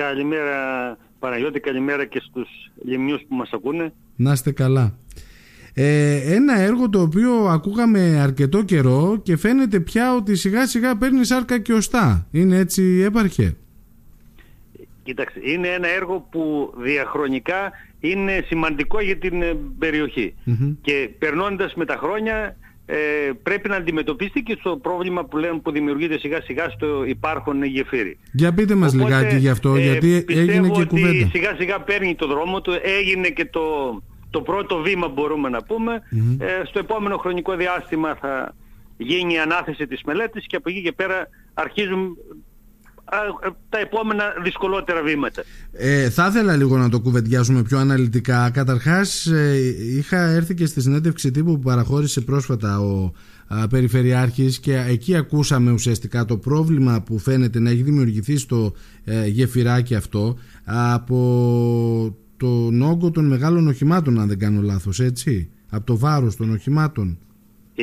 Καλημέρα Παναγιώτη, καλημέρα και στους λιμνιούς που μας ακούνε. Να είστε καλά. Ε, ένα έργο το οποίο ακούγαμε αρκετό καιρό και φαίνεται πια ότι σιγά σιγά παίρνει σάρκα και οστά. Είναι έτσι έπαρχε; Κοίταξε, είναι ένα έργο που διαχρονικά είναι σημαντικό για την ε, περιοχη Και περνώντας με τα χρόνια ε, πρέπει να αντιμετωπίσει και στο πρόβλημα που λέμε που δημιουργείται σιγά σιγά στο υπάρχον γεφύρι. Για πείτε μας Οπότε, λιγάκι γι' αυτό, ε, γιατί έγινε και ότι κουβέντα. σιγά σιγά παίρνει το δρόμο του, έγινε και το, το πρώτο βήμα μπορούμε να πούμε. Ε, στο επόμενο χρονικό διάστημα θα γίνει η ανάθεση της μελέτης και από εκεί και πέρα αρχίζουν τα επόμενα δυσκολότερα βήματα. Ε, θα ήθελα λίγο να το κουβεντιάσουμε πιο αναλυτικά. Καταρχάς ε, είχα έρθει και στη συνέντευξη τύπου που παραχώρησε πρόσφατα ο α, Περιφερειάρχης και εκεί ακούσαμε ουσιαστικά το πρόβλημα που φαίνεται να έχει δημιουργηθεί στο ε, γεφυράκι αυτό από τον όγκο των μεγάλων οχημάτων αν δεν κάνω λάθος έτσι; Από το βάρος των οχημάτων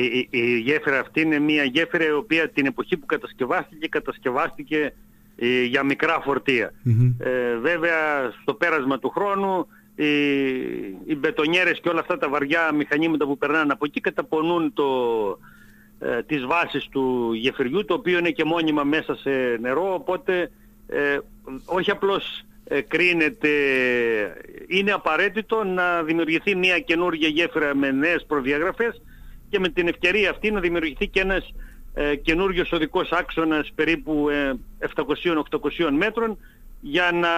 η, η, η γέφυρα αυτή είναι μια γέφυρα η οποία την εποχή που κατασκευάστηκε κατασκευάστηκε ε, για μικρά Ε, βέβαια στο πέρασμα του χρόνου οι, οι μπετονιέρες και όλα αυτά τα βαριά μηχανήματα που περνάνε από εκεί καταπονούν το, ε, τις βάσεις του γεφυριού το οποίο είναι και μόνιμα μέσα σε νερό οπότε ε, όχι απλώς ε, κρίνεται είναι απαραίτητο να δημιουργηθεί μια καινούργια γέφυρα με νέες προδιαγραφές και με την ευκαιρία αυτή να δημιουργηθεί και ένας ε, καινούριος οδικός άξονας περίπου 700-800 ε, μέτρων για να,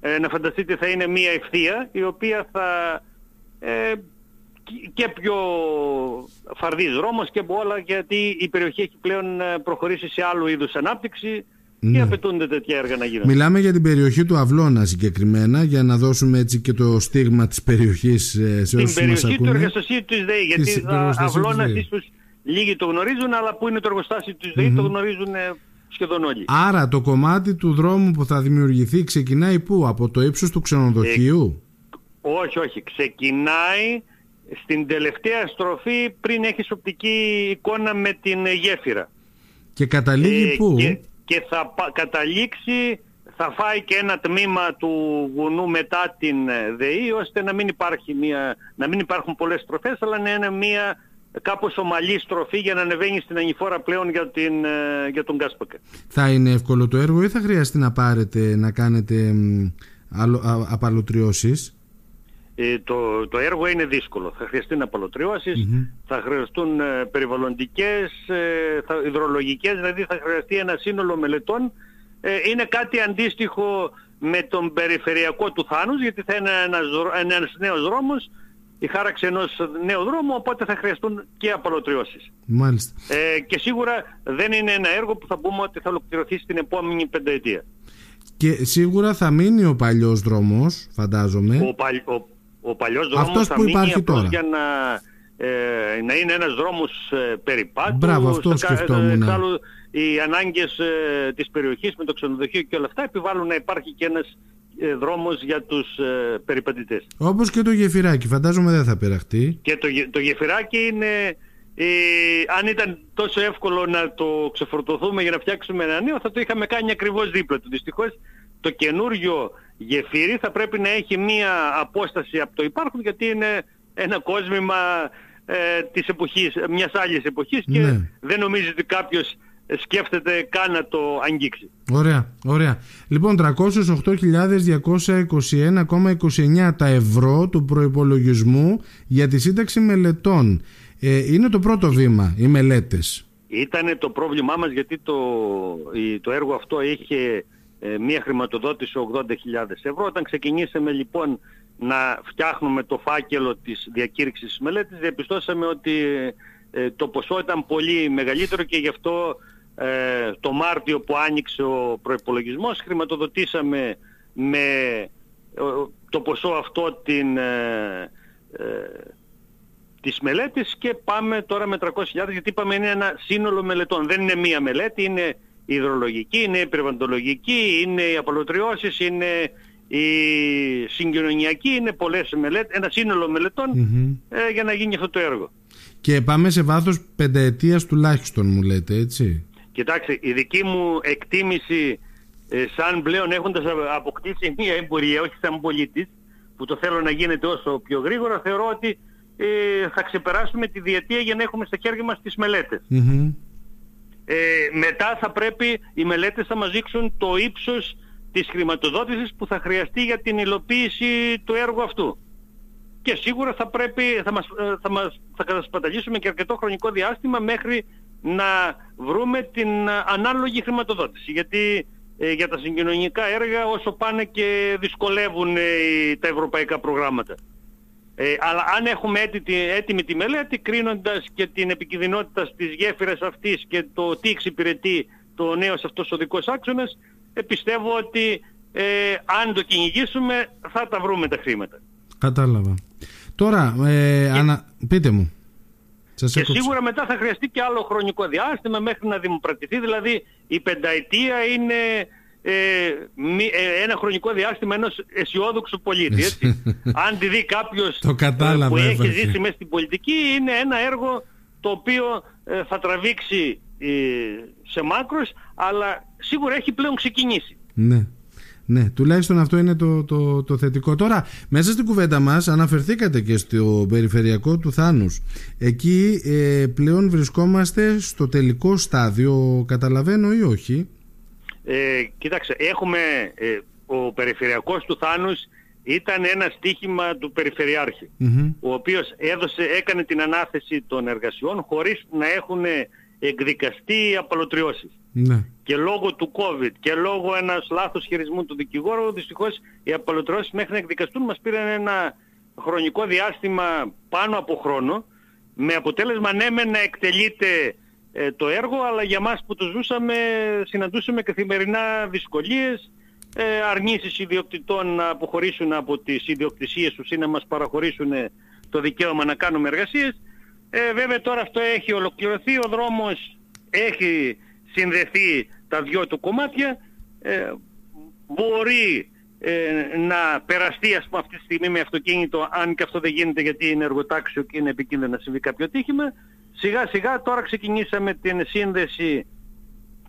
ε, να φανταστείτε θα είναι μια ευθεία η οποία θα ε, και πιο φαρδής δρόμος και από όλα γιατί η περιοχή έχει πλέον ε, προχωρήσει σε άλλου είδους ανάπτυξη ναι. και απαιτούνται τέτοια έργα να γίνουν. Μιλάμε για την περιοχή του Αυλώνα συγκεκριμένα για να δώσουμε έτσι και το στίγμα της περιοχής σε όσους Την περιοχή του εργαστασίου της ΔΕΗ γιατί Αυλώνας ίσως Λίγοι το γνωρίζουν, αλλά που είναι το εργοστάσιο της ΔΕΗ το γνωρίζουν ε, σχεδόν όλοι. Άρα το κομμάτι του δρόμου που θα δημιουργηθεί ξεκινάει πού, από το ύψος του ξενοδοχείου; Ε, όχι, όχι. Ξεκινάει στην τελευταία στροφή πριν έχεις οπτική εικόνα με την γέφυρα. Και καταλήγει ε, πού; Και, και θα καταλήξει, θα φάει και ένα τμήμα του βουνού μετά την ε, ΔΕΗ ώστε να μην, υπάρχει μια, να μην υπάρχουν πολλές στροφές αλλά να είναι μια κάπως ομαλή στροφή για να ανεβαίνει στην ανηφόρα πλέον για, την, ε, για τον Κάσπακα. Θα είναι εύκολο το έργο ή θα χρειαστεί να πάρετε να κάνετε απαλωτριώσεις; Ε, το, το έργο είναι δύσκολο. Θα χρειαστεί να απαλωτριωσεις θα χρειαστούν ε, περιβαλλοντικές, ε, θα, υδρολογικές, δηλαδή θα χρειαστεί ένα σύνολο μελετών. Ε, είναι κάτι αντίστοιχο με τον περιφερειακό του Θάνους, γιατί θα είναι ένας, ένας νέος δρόμος η χάραξη ενός νέου δρόμου, οπότε θα χρειαστούν και απολωτριώσεις. Μάλιστα. Ε, και σίγουρα δεν είναι ένα έργο που θα πούμε ότι θα ολοκληρωθεί στην επόμενη πενταετία. Και σίγουρα θα μείνει ο παλιός δρόμος, φαντάζομαι. Ο, παλ, ο, ο παλιός δρόμος Αυτός θα που μείνει υπάρχει τώρα. για να, ε, να είναι ένας δρόμος ε, περιπάτου. Μπράβο, αυτό σκεφτόμουν. Εξάλλου, οι ανάγκες ε, της περιοχής με το ξενοδοχείο και όλα αυτά επιβάλλουν να υπάρχει και ένας ε, δρόμος για τους ε, περιπατητές. Όπως και το γεφυράκι, φαντάζομαι δεν θα περαχτεί. Και το, το γεφυράκι είναι, ε, αν ήταν τόσο εύκολο να το ξεφορτωθούμε για να φτιάξουμε ένα νέο, θα το είχαμε κάνει ακριβώς δίπλα του. Δυστυχώς το καινούριο γεφύρι θα πρέπει να έχει μία απόσταση από το υπάρχον, γιατί είναι ένα κόσμημα ε, της εποχής, μιας άλλης εποχής και ναι. δεν νομίζει ότι κάποιος σκέφτεται καν να το αγγίξει. Ωραία, ωραία. Λοιπόν, 308.221,29 τα ευρώ του προϋπολογισμού για τη σύνταξη μελετών. Ε, είναι το πρώτο βήμα, οι μελέτες. Ήτανε το πρόβλημά μας γιατί το, το έργο αυτό είχε ε, μία χρηματοδότηση 80.000 ευρώ. Όταν ξεκινήσαμε λοιπόν να φτιάχνουμε το φάκελο της διακήρυξης της μελέτης, διαπιστώσαμε ότι ε, το ποσό ήταν πολύ μεγαλύτερο και γι' αυτό ε, το Μάρτιο που άνοιξε ο προϋπολογισμός χρηματοδοτήσαμε με το ποσό αυτό την, ε, ε, της μελέτης και πάμε τώρα με 300.000 γιατί είπαμε είναι ένα σύνολο μελετών. Δεν είναι μία μελέτη, είναι η υδρολογική, είναι η περιβαλλοντολογική, είναι οι απολωτριώσεις, είναι η συγκοινωνιακή, είναι πολλές μελέτες, ένα σύνολο ε, για να γίνει αυτό το έργο. Και πάμε σε βάθος πενταετίας τουλάχιστον μου λέτε έτσι. Κοιτάξτε, η δική μου εκτίμηση ε, σαν πλέον έχοντας αποκτήσει μια εμπορία, όχι σαν πολίτης, που το θέλω να γίνεται όσο πιο γρήγορα, θεωρώ ότι ε, θα ξεπεράσουμε τη διετία για να έχουμε στα χέρια μας τις μελετες Ε, μετά θα πρέπει οι μελέτες θα μας δείξουν το ύψος της χρηματοδότησης που θα χρειαστεί για την υλοποίηση του έργου αυτού. Και σίγουρα θα πρέπει, θα μας, ε, θα μας θα κατασπαταλήσουμε και αρκετό χρονικό διάστημα μέχρι να βρούμε την ανάλογη χρηματοδότηση. Γιατί ε, για τα συγκοινωνικά έργα όσο πάνε και δυσκολεύουν ε, τα ευρωπαϊκά προγράμματα. Ε, αλλά αν έχουμε έτοιμη, έτοιμη τη μελέτη, κρίνοντας και την επικινδυνότητα στις γέφυρες αυτής και το τι εξυπηρετεί το νέος αυτός οδικός άξονας, ε, πιστεύω ότι ε, αν το κυνηγήσουμε θα τα βρούμε τα χρήματα. Κατάλαβα. Τώρα, ε, ανα... πείτε μου. Σας και σίγουρα μετά θα χρειαστεί και άλλο χρονικό διάστημα μέχρι να δημοπρατηθεί. Δηλαδή η πενταετία είναι ε, ε, ένα χρονικό διάστημα ενός αισιόδοξου πολίτη. Έτσι. Αν τη δει κάποιος ε, που έχει ζήσει μέσα στην πολιτική είναι ένα έργο το οποίο θα τραβήξει σε μάκρος αλλά σίγουρα έχει πλέον ξεκινήσει. Ναι. Ναι, τουλάχιστον αυτό είναι το, το, το θετικό. Τώρα, μέσα στην κουβέντα μας αναφερθήκατε και στο περιφερειακό του Θάνους. Εκεί ε, πλέον βρισκόμαστε στο τελικό στάδιο, καταλαβαίνω ή όχι; Ε, κοίταξε, έχουμε, ε, ο περιφερειακός του Θάνους ήταν ένα στίχημα του περιφερειαρχη ο οποίος έδωσε, έκανε την ανάθεση των εργασιών χωρίς να έχουν εκδικαστεί οι απαλωτριώσεις. Ναι. Και λόγω του COVID και λόγω ένας λάθος χειρισμού του δικηγόρου, δυστυχώς οι απαλωτριώσεις μέχρι να εκδικαστούν μας πήραν ένα χρονικό διάστημα πάνω από χρόνο, με αποτέλεσμα ναι με να εκτελείται ε, το έργο, αλλά για μας που το ζούσαμε συναντούσαμε καθημερινά δυσκολίες, ε, αρνήσεις ιδιοκτητών να αποχωρήσουν από τις ιδιοκτησίες τους ή να μας παραχωρήσουν το δικαίωμα να κάνουμε εργασίες. Ε, βέβαια τώρα αυτό έχει ολοκληρωθεί, ο δρόμος έχει συνδεθεί τα δυο του κομμάτια, ε, μπορεί ε, να περαστεί ας πούμε αυτή τη στιγμή με αυτοκίνητο, αν και αυτό δεν γίνεται γιατί είναι εργοτάξιο και είναι επικίνδυνο να συμβεί κάποιο τύχημα. Σιγά σιγά τώρα ξεκινήσαμε την σύνδεση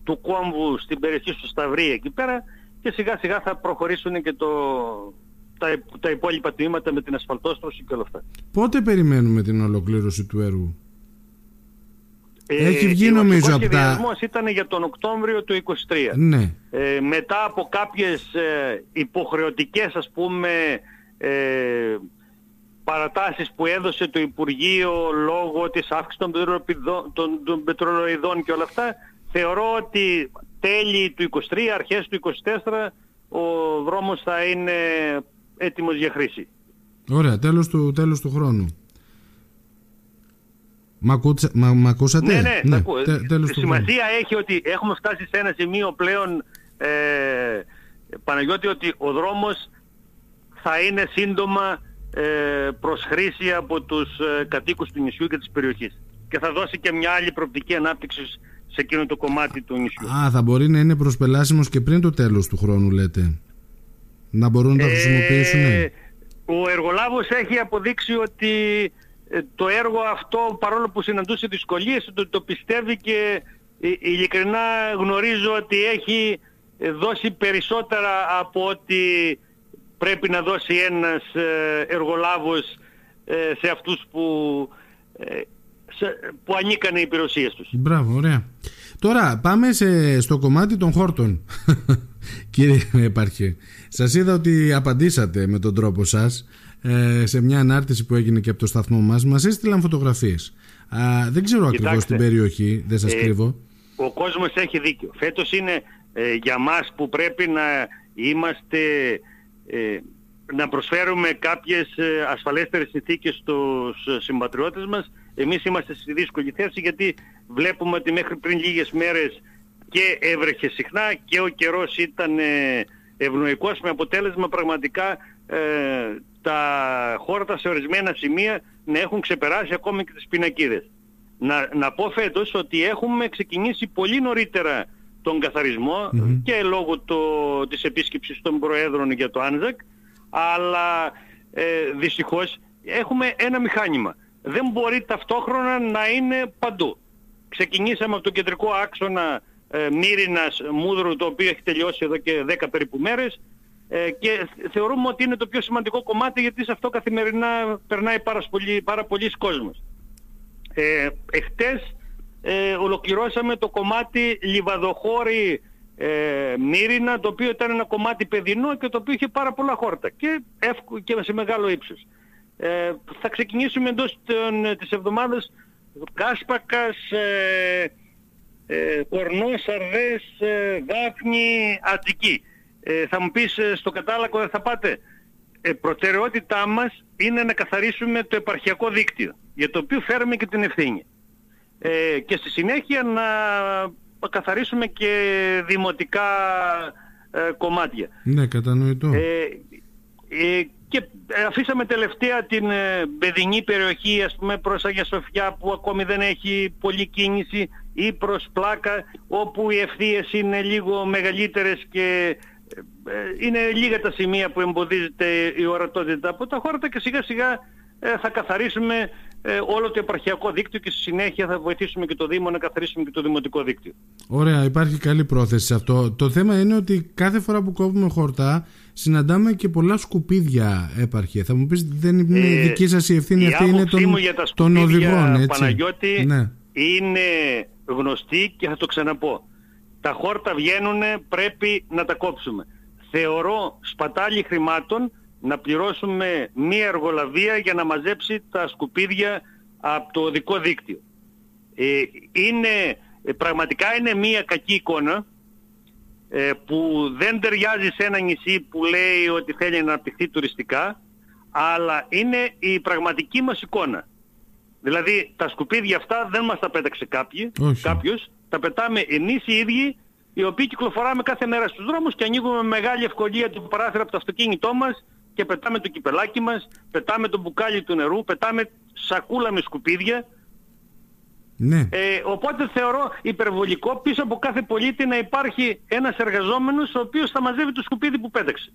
του κόμβου στην περιοχή του Σταυρή εκεί πέρα και σιγά σιγά θα προχωρήσουν και το, τα, τα υπόλοιπα τμήματα με την ασφαλτόστρωση και όλα αυτά. Πότε περιμένουμε την ολοκλήρωση του έργου; Ε, Έχει βγει νομίζω από τα... ήταν για τον Οκτώβριο του 23. Ναι. Ε, μετά από κάποιες ε, υποχρεωτικές ας πούμε ε, παρατάσεις που έδωσε το Υπουργείο λόγω της αύξησης των, των, των πετρολοειδών και όλα αυτά θεωρώ ότι τέλη του 23, αρχές του 24 ο δρόμος θα είναι έτοιμος για χρήση. Ωραία, τέλος του, τέλος του χρόνου. Μ' ακούσατε; Ναι, ναι, ναι τε, σημασία έχει ότι έχουμε φτάσει σε ένα σημείο πλέον ε, Παναγιώτη ότι ο δρόμος θα είναι σύντομα ε, προς χρήση από τους ε, κατοίκους του νησιού και της περιοχής και θα δώσει και μια άλλη προοπτική ανάπτυξη σε εκείνο το κομμάτι του νησιού. Α, θα μπορεί να είναι προσπελάσιμος και πριν το τέλος του χρόνου λέτε. Να μπορούν να τα χρησιμοποιήσουν. Ε, ο εργολάβος έχει αποδείξει ότι ε, το έργο αυτό παρόλο που συναντούσε δυσκολίες το, το πιστεύει και ε, ειλικρινά γνωρίζω ότι έχει ε, δώσει περισσότερα από ότι πρέπει να δώσει ένας εργολάβος σε αυτούς που, που ανήκαν οι υπηρεσίες τους. Μπράβο, ωραία. Τώρα πάμε σε, στο κομμάτι των χόρτων. Κύριε Επάρχε, σας είδα ότι απαντήσατε με τον τρόπο σας ε, σε μια ανάρτηση που έγινε και από το σταθμό μας μας έστειλαν φωτογραφίες. Δεν ξέρω Κοιτάξτε, ακριβώς την περιοχή δεν σας ε, κρύβω. ο κόσμος έχει δίκιο. Φέτος είναι ε, για μας που πρέπει να είμαστε ε, να προσφέρουμε κάποιες ε, ασφαλέστερες συνθήκες στους συμπατριώτες μας εμείς είμαστε στη δύσκολη θέση γιατί βλέπουμε ότι μέχρι πριν λίγες μέρες και έβρεχε συχνά και ο καιρός ήταν ευνοϊκός με αποτέλεσμα πραγματικά τα χώρατα σε ορισμένα σημεία να έχουν ξεπεράσει ακόμη και τις πινακίδες. Να, να πω φέτος ότι έχουμε ξεκινήσει πολύ νωρίτερα τον καθαρισμο και λόγω το, της επίσκεψης των Προέδρων για το Άνζακ αλλά ε, δυστυχώς έχουμε ένα μηχάνημα. Δεν μπορεί ταυτόχρονα να είναι παντού. Ξεκινήσαμε από το κεντρικό άξονα ε, Μύρινας Μούδρου το οποίο έχει τελειώσει εδώ και 10 περίπου μέρες ε, και θεωρούμε ότι είναι το πιο σημαντικό κομμάτι γιατί σε αυτό καθημερινά περνάει πάρα πολύ, πάρα πολλοί κόσμος. Ε, εχθές ε, ολοκληρώσαμε το κομμάτι Λιβαδοχώρη ε, Μύρινα το οποίο ήταν ένα κομμάτι παιδινό και το οποίο είχε πάρα πολλά χόρτα και, και σε μεγάλο ύψος. Ε, θα ξεκινήσουμε εντός των, της εβδομάδας Κάσπακας, ε, ε, Κορνός, Αρδές, ε, Δάφνη, Αττική. Ε, θα μου πεις ε, στο κατάλακο δεν θα πάτε. Ε, προτεραιότητά μας είναι να καθαρίσουμε το επαρχιακό δίκτυο για το οποίο φέρουμε και την ευθύνη. Ε, και στη συνέχεια να καθαρίσουμε και δημοτικά ε, κομμάτια. Ναι, κατανοητό. Ε, ε, και αφήσαμε τελευταία την ε, παιδινή περιοχή ας πούμε προς Αγία Σοφιά που ακόμη δεν έχει πολλή κίνηση ή προς Πλάκα όπου οι ευθείες είναι λίγο μεγαλύτερες και ε, είναι λίγα τα σημεία που εμποδίζεται η ορατότητα από τα χώρα και σιγά σιγά θα καθαρίσουμε ε, όλο το επαρχιακό δίκτυο και στη συνέχεια θα βοηθήσουμε και το Δήμο να καθαρίσουμε και το δημοτικό δίκτυο. Ωραία, υπάρχει καλή πρόθεση σε αυτό. Το θέμα είναι ότι κάθε φορά που κόβουμε χορτά συναντάμε και πολλά σκουπίδια έπαρχε. Θα μου πεις δεν είναι ε, δική σας η ευθύνη αυτή, είναι των, των οδηγών. Έτσι. Παναγιώτη ναι. είναι γνωστή και θα το ξαναπώ. Τα χόρτα βγαίνουν, πρέπει να τα κόψουμε. Θεωρώ σπατάλη χρημάτων να πληρώσουμε μία εργολαβία για να μαζέψει τα σκουπίδια από το οδικό δίκτυο. Ε, είναι, ε, πραγματικά είναι μία κακή εικόνα ε, που δεν ταιριάζει σε ένα νησί που λέει ότι θέλει να αναπτυχθεί τουριστικά αλλά είναι η πραγματική μας εικόνα. Δηλαδή τα σκουπίδια αυτά δεν μας τα πέταξε κάποιοι, κάποιος, τα πετάμε εμείς οι ίδιοι οι οποίοι κυκλοφοράμε κάθε μέρα στους δρόμους και ανοίγουμε με μεγάλη ευκολία το παράθυρο από το αυτοκίνητό μας και πετάμε το κυπελάκι μας, πετάμε το μπουκάλι του νερού, πετάμε σακούλα με σκουπίδια. Ναι. Ε, οπότε θεωρώ υπερβολικό πίσω από κάθε πολίτη να υπάρχει ένας εργαζόμενος ο οποίος θα μαζεύει το σκουπίδι που πέταξε.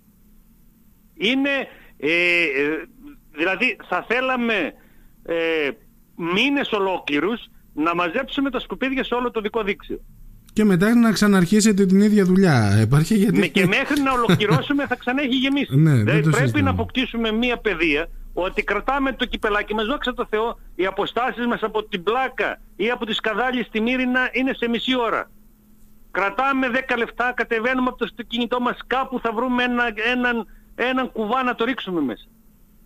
Είναι, ε, ε δηλαδή θα θέλαμε ε, μήνες ολόκληρους να μαζέψουμε τα σκουπίδια σε όλο το δικό δίκτυο και μετά να ξαναρχίσετε την ίδια δουλειά. Υπάρχει γιατί... Και μέχρι να ολοκληρώσουμε θα ξανά έχει γεμίσει. ναι, δηλαδή πρέπει να αποκτήσουμε μία παιδεία ότι κρατάμε το κυπελάκι μας, δόξα τω Θεώ, οι αποστάσεις μας από την πλάκα ή από τη σκαδάλη στη Μύρινα είναι σε μισή ώρα. Κρατάμε 10 λεπτά, κατεβαίνουμε από το αυτοκίνητό μας κάπου, θα βρούμε ένα, έναν, έναν κουβά να το ρίξουμε μέσα.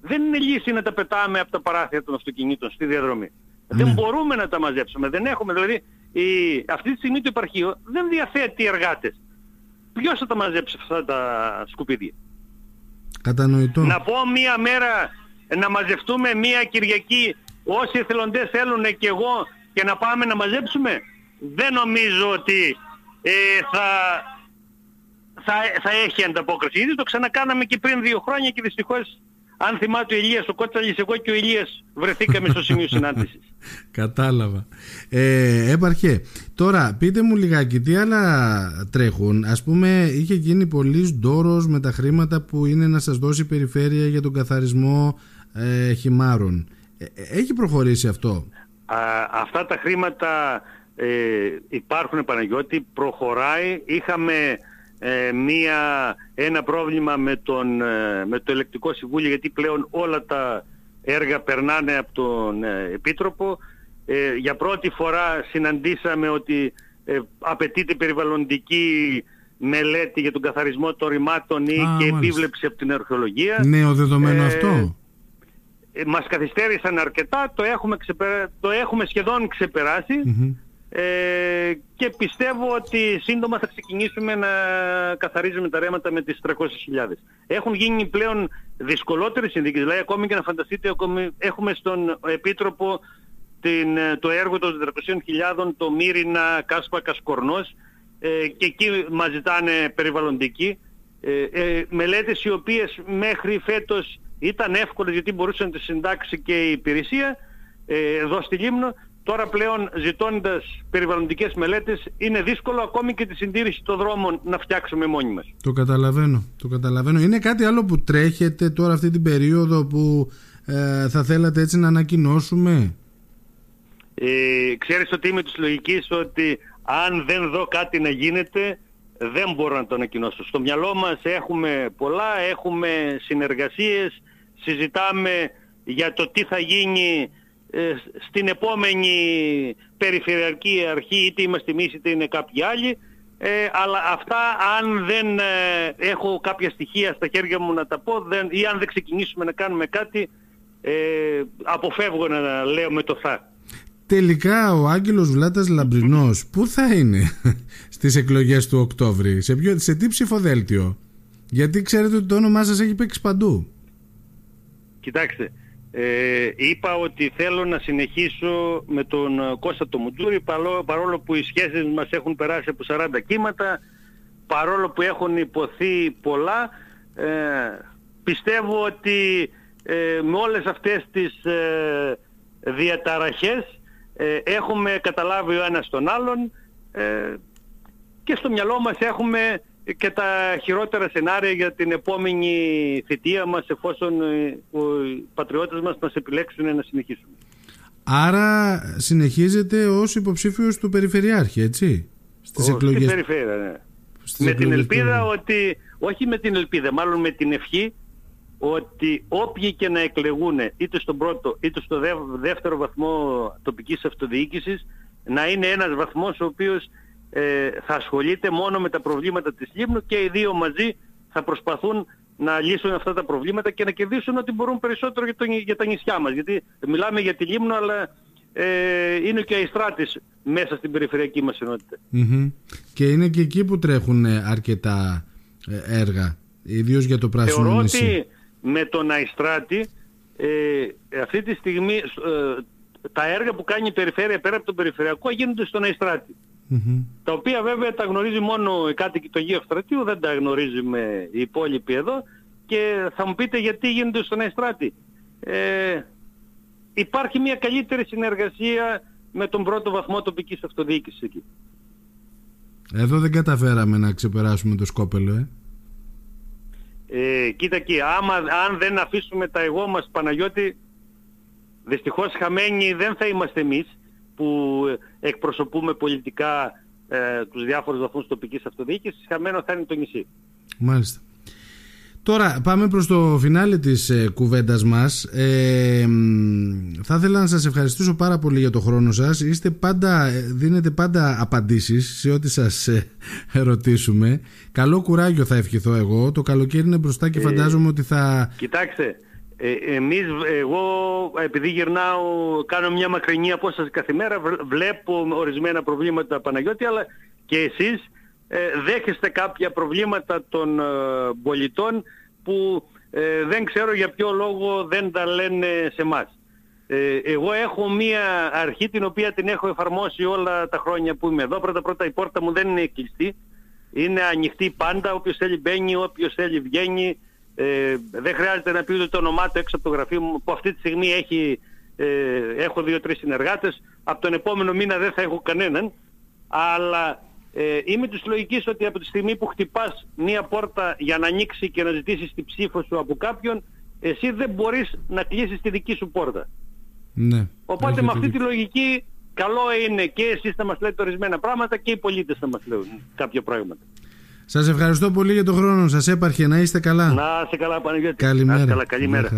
Δεν είναι λύση να τα πετάμε από τα παράθυρα των αυτοκινήτων στη διαδρομή. Δεν ναι. μπορούμε να τα μαζέψουμε. Δεν έχουμε. Δηλαδή η, αυτή τη στιγμή το υπαρχείο δεν διαθέτει εργάτες. Ποιος θα τα μαζέψει αυτά τα σκουπίδια; Κατανοητό. Να πω μία μέρα να μαζευτούμε μία Κυριακή όσοι εθελοντές θέλουν και εγώ και να πάμε να μαζέψουμε; Δεν νομίζω ότι ε, θα, θα, θα έχει ανταπόκριση. Ήδη το ξανακάναμε και πριν δύο χρόνια και δυστυχώς αν θυμάται ο Ηλίας ο Κότσαλης, εγώ και ο Ηλίας βρεθήκαμε στο σημείο συνάντησης. Κατάλαβα. Ε, έπαρχε, τώρα πείτε μου λιγάκι τι άλλα τρέχουν; Ας πούμε είχε γίνει πολύ ντόρος με τα χρήματα που είναι να σας δώσει η περιφέρεια για τον καθαρισμό ε, χυμάρων. Ε, έχει προχωρήσει αυτό; Α, αυτά τα χρήματα ε, υπάρχουν Παναγιώτη, προχωράει. Είχαμε ε, μία, ένα πρόβλημα με, τον, ε, με το ελεκτικό συμβούλιο γιατί πλέον όλα τα έργα περνάνε από τον ε, Επίτροπο. Ε, για πρώτη φορά συναντήσαμε ότι απαιτείται περιβαλλοντική μελέτη για τον καθαρισμό των ρημάτων ή και επίβλεψη από την αρχαιολογία. Νέο δεδομένο αυτό. Μας καθυστέρησαν αρκετά, το έχουμε, το έχουμε σχεδόν ε, και πιστεύω ότι σύντομα θα ξεκινήσουμε να καθαρίζουμε τα ρέματα με τις 300.000. Έχουν γίνει πλέον δυσκολότερες συνδίκες, δηλαδή ακόμη και να φανταστείτε έχουμε στον Επίτροπο την, το έργο των 400.000 το Μύρινα Κάσπα Κασκορνός ε, και εκεί μας ζητάνε περιβαλλοντική ε, ε, μελέτες οι οποίες μέχρι φέτος ήταν εύκολες γιατί μπορούσε να τις συντάξει και η υπηρεσία ε, εδώ στη Λίμνο Τώρα πλέον ζητώντας περιβαλλοντικές μελέτες είναι δύσκολο ακόμη και τη συντήρηση των δρόμων να φτιάξουμε μόνοι μας. Το καταλαβαίνω, το καταλαβαίνω. Είναι κάτι άλλο που τρέχετε τώρα αυτή την περίοδο που ε, θα θέλατε έτσι να ανακοινώσουμε; Ε, ξέρεις ότι είμαι της λογικής ότι αν δεν δω κάτι να γίνεται δεν μπορώ να το ανακοινώσω. Στο μυαλό μας έχουμε πολλά, έχουμε συνεργασίες, συζητάμε για το τι θα γίνει ε, στην επόμενη περιφερειακή αρχή, είτε είμαστε εμείς είτε είναι κάποιοι άλλοι. Ε, αλλά αυτά αν δεν ε, έχω κάποια στοιχεία στα χέρια μου να τα πω δεν, ή αν δεν ξεκινήσουμε να κάνουμε κάτι ε, αποφεύγω να λέω με το θα. Τελικά ο Άγγελος Βλάτας Λαμπρινός πού θα είναι στις εκλογές του Οκτώβρη, σε, ποιο, σε τι ψηφοδέλτιο; Γιατί ξέρετε ότι το όνομά σας έχει παίξει παντού. Κοιτάξτε, ε, είπα ότι θέλω να συνεχίσω με τον Κώστα το Μουτζούρι παρόλο, που οι σχέσεις μας έχουν περάσει από 40 κύματα, παρόλο που έχουν υποθεί πολλά, ε, πιστεύω ότι ε, με όλες αυτές τις ε, διαταραχές ε, έχουμε καταλάβει ο ένας τον άλλον ε, και στο μυαλό μας έχουμε και τα χειρότερα σενάρια για την επόμενη θητεία μας εφόσον οι πατριώτες μας μας επιλέξουν να συνεχίσουμε. Άρα συνεχίζετε ως υποψήφιος του Περιφερειάρχη, έτσι, στις ο, εκλογές. Στην περιφέρεια, ναι. με την ελπίδα ότι, όχι με την ελπίδα, μάλλον με την ευχή ότι όποιοι και να εκλεγούν είτε στον πρώτο είτε στο δεύτερο βαθμό τοπικής αυτοδιοίκησης να είναι ένας βαθμός ο οποίος ε, θα ασχολείται μόνο με τα προβλήματα της Λίμνου και οι δύο μαζί θα προσπαθούν να λύσουν αυτά τα προβλήματα και να κερδίσουν ό,τι μπορούν περισσότερο για, το, για τα νησιά μας. Γιατί μιλάμε για τη Λίμνο αλλά ε, είναι και η Αϊστράτης μέσα στην περιφερειακή μας ενότητα. Και είναι και εκεί που τρέχουν αρκετά ε, έργα, ιδίως για το πράσινο Θεωρώ νησί. ότι με τον Αϊστράτη ε, αυτή τη στιγμή ε, τα έργα που κάνει η περιφέρεια πέρα από τον περιφερειακό γίνονται στον Αϊστράτη. Τα οποία βέβαια τα γνωρίζει μόνο οι κάτοικοι του Αγίου Αυστρατείου, δεν τα γνωρίζουμε οι υπόλοιποι εδώ και θα μου πείτε γιατί γίνονται στον Αϊστράτη. Ε, υπάρχει μια καλύτερη συνεργασία με τον πρώτο βαθμό τοπικής αυτοδιοίκησης εκεί. Εδώ δεν καταφέραμε να ξεπεράσουμε το σκόπελο, ε. Ε, κοίτα εκεί, άμα, αν δεν αφήσουμε τα εγώ μας Παναγιώτη, δυστυχώς χαμένοι δεν θα είμαστε εμείς που εκπροσωπούμε πολιτικά ε, τους διάφορους βαθμούς τοπικής αυτοδιοίκησης, χαμένο θα είναι το νησί. Μάλιστα. Τώρα πάμε προς το φινάλε της ε, κουβέντας μας. Ε, θα ήθελα να σας ευχαριστήσω πάρα πολύ για το χρόνο σας. Είστε πάντα, ε, δίνετε πάντα απαντήσεις σε ό,τι σας ε, ρωτήσουμε. Καλό κουράγιο θα ευχηθώ εγώ. Το καλοκαίρι είναι μπροστά και φαντάζομαι ότι θα... Κοιτάξτε, ε, εμείς, εγώ επειδή γυρνάω, κάνω μια μακρινή απόσταση κάθε μέρα, βλέπω ορισμένα προβλήματα Παναγιώτη, αλλά και εσείς ε, δέχεστε κάποια προβλήματα των ε, πολιτών που ε, δεν ξέρω για ποιο λόγο δεν τα λένε σε μας. Εγώ έχω μία αρχή την οποία την έχω εφαρμόσει όλα τα χρόνια που είμαι εδώ. Πρώτα πρώτα η πόρτα μου δεν είναι κλειστή. Είναι ανοιχτή πάντα. Όποιος θέλει μπαίνει, όποιος θέλει βγαίνει. Ε, δεν χρειάζεται να πει ούτε το όνομά του έξω από το γραφείο μου που αυτή τη στιγμή έχει, ε, έχω δύο-τρεις συνεργάτες. Από τον επόμενο μήνα δεν θα έχω κανέναν. Αλλά ε, είμαι της λογικής ότι από τη στιγμή που χτυπάς μία πόρτα για να ανοίξει και να ζητήσεις την ψήφο σου από κάποιον, εσύ δεν μπορείς να κλείσεις τη δική σου πόρτα. Ναι, Οπότε με αυτή τη λογική καλό είναι και εσείς να μας λέτε ορισμένα πράγματα και οι πολίτες να μας λέουν κάποια πράγματα. Σας ευχαριστώ πολύ για τον χρόνο σας. Έπαρχε να είστε καλά. Να είστε καλά Παναγιώτη. Καλημέρα. καλά, καλημέρα.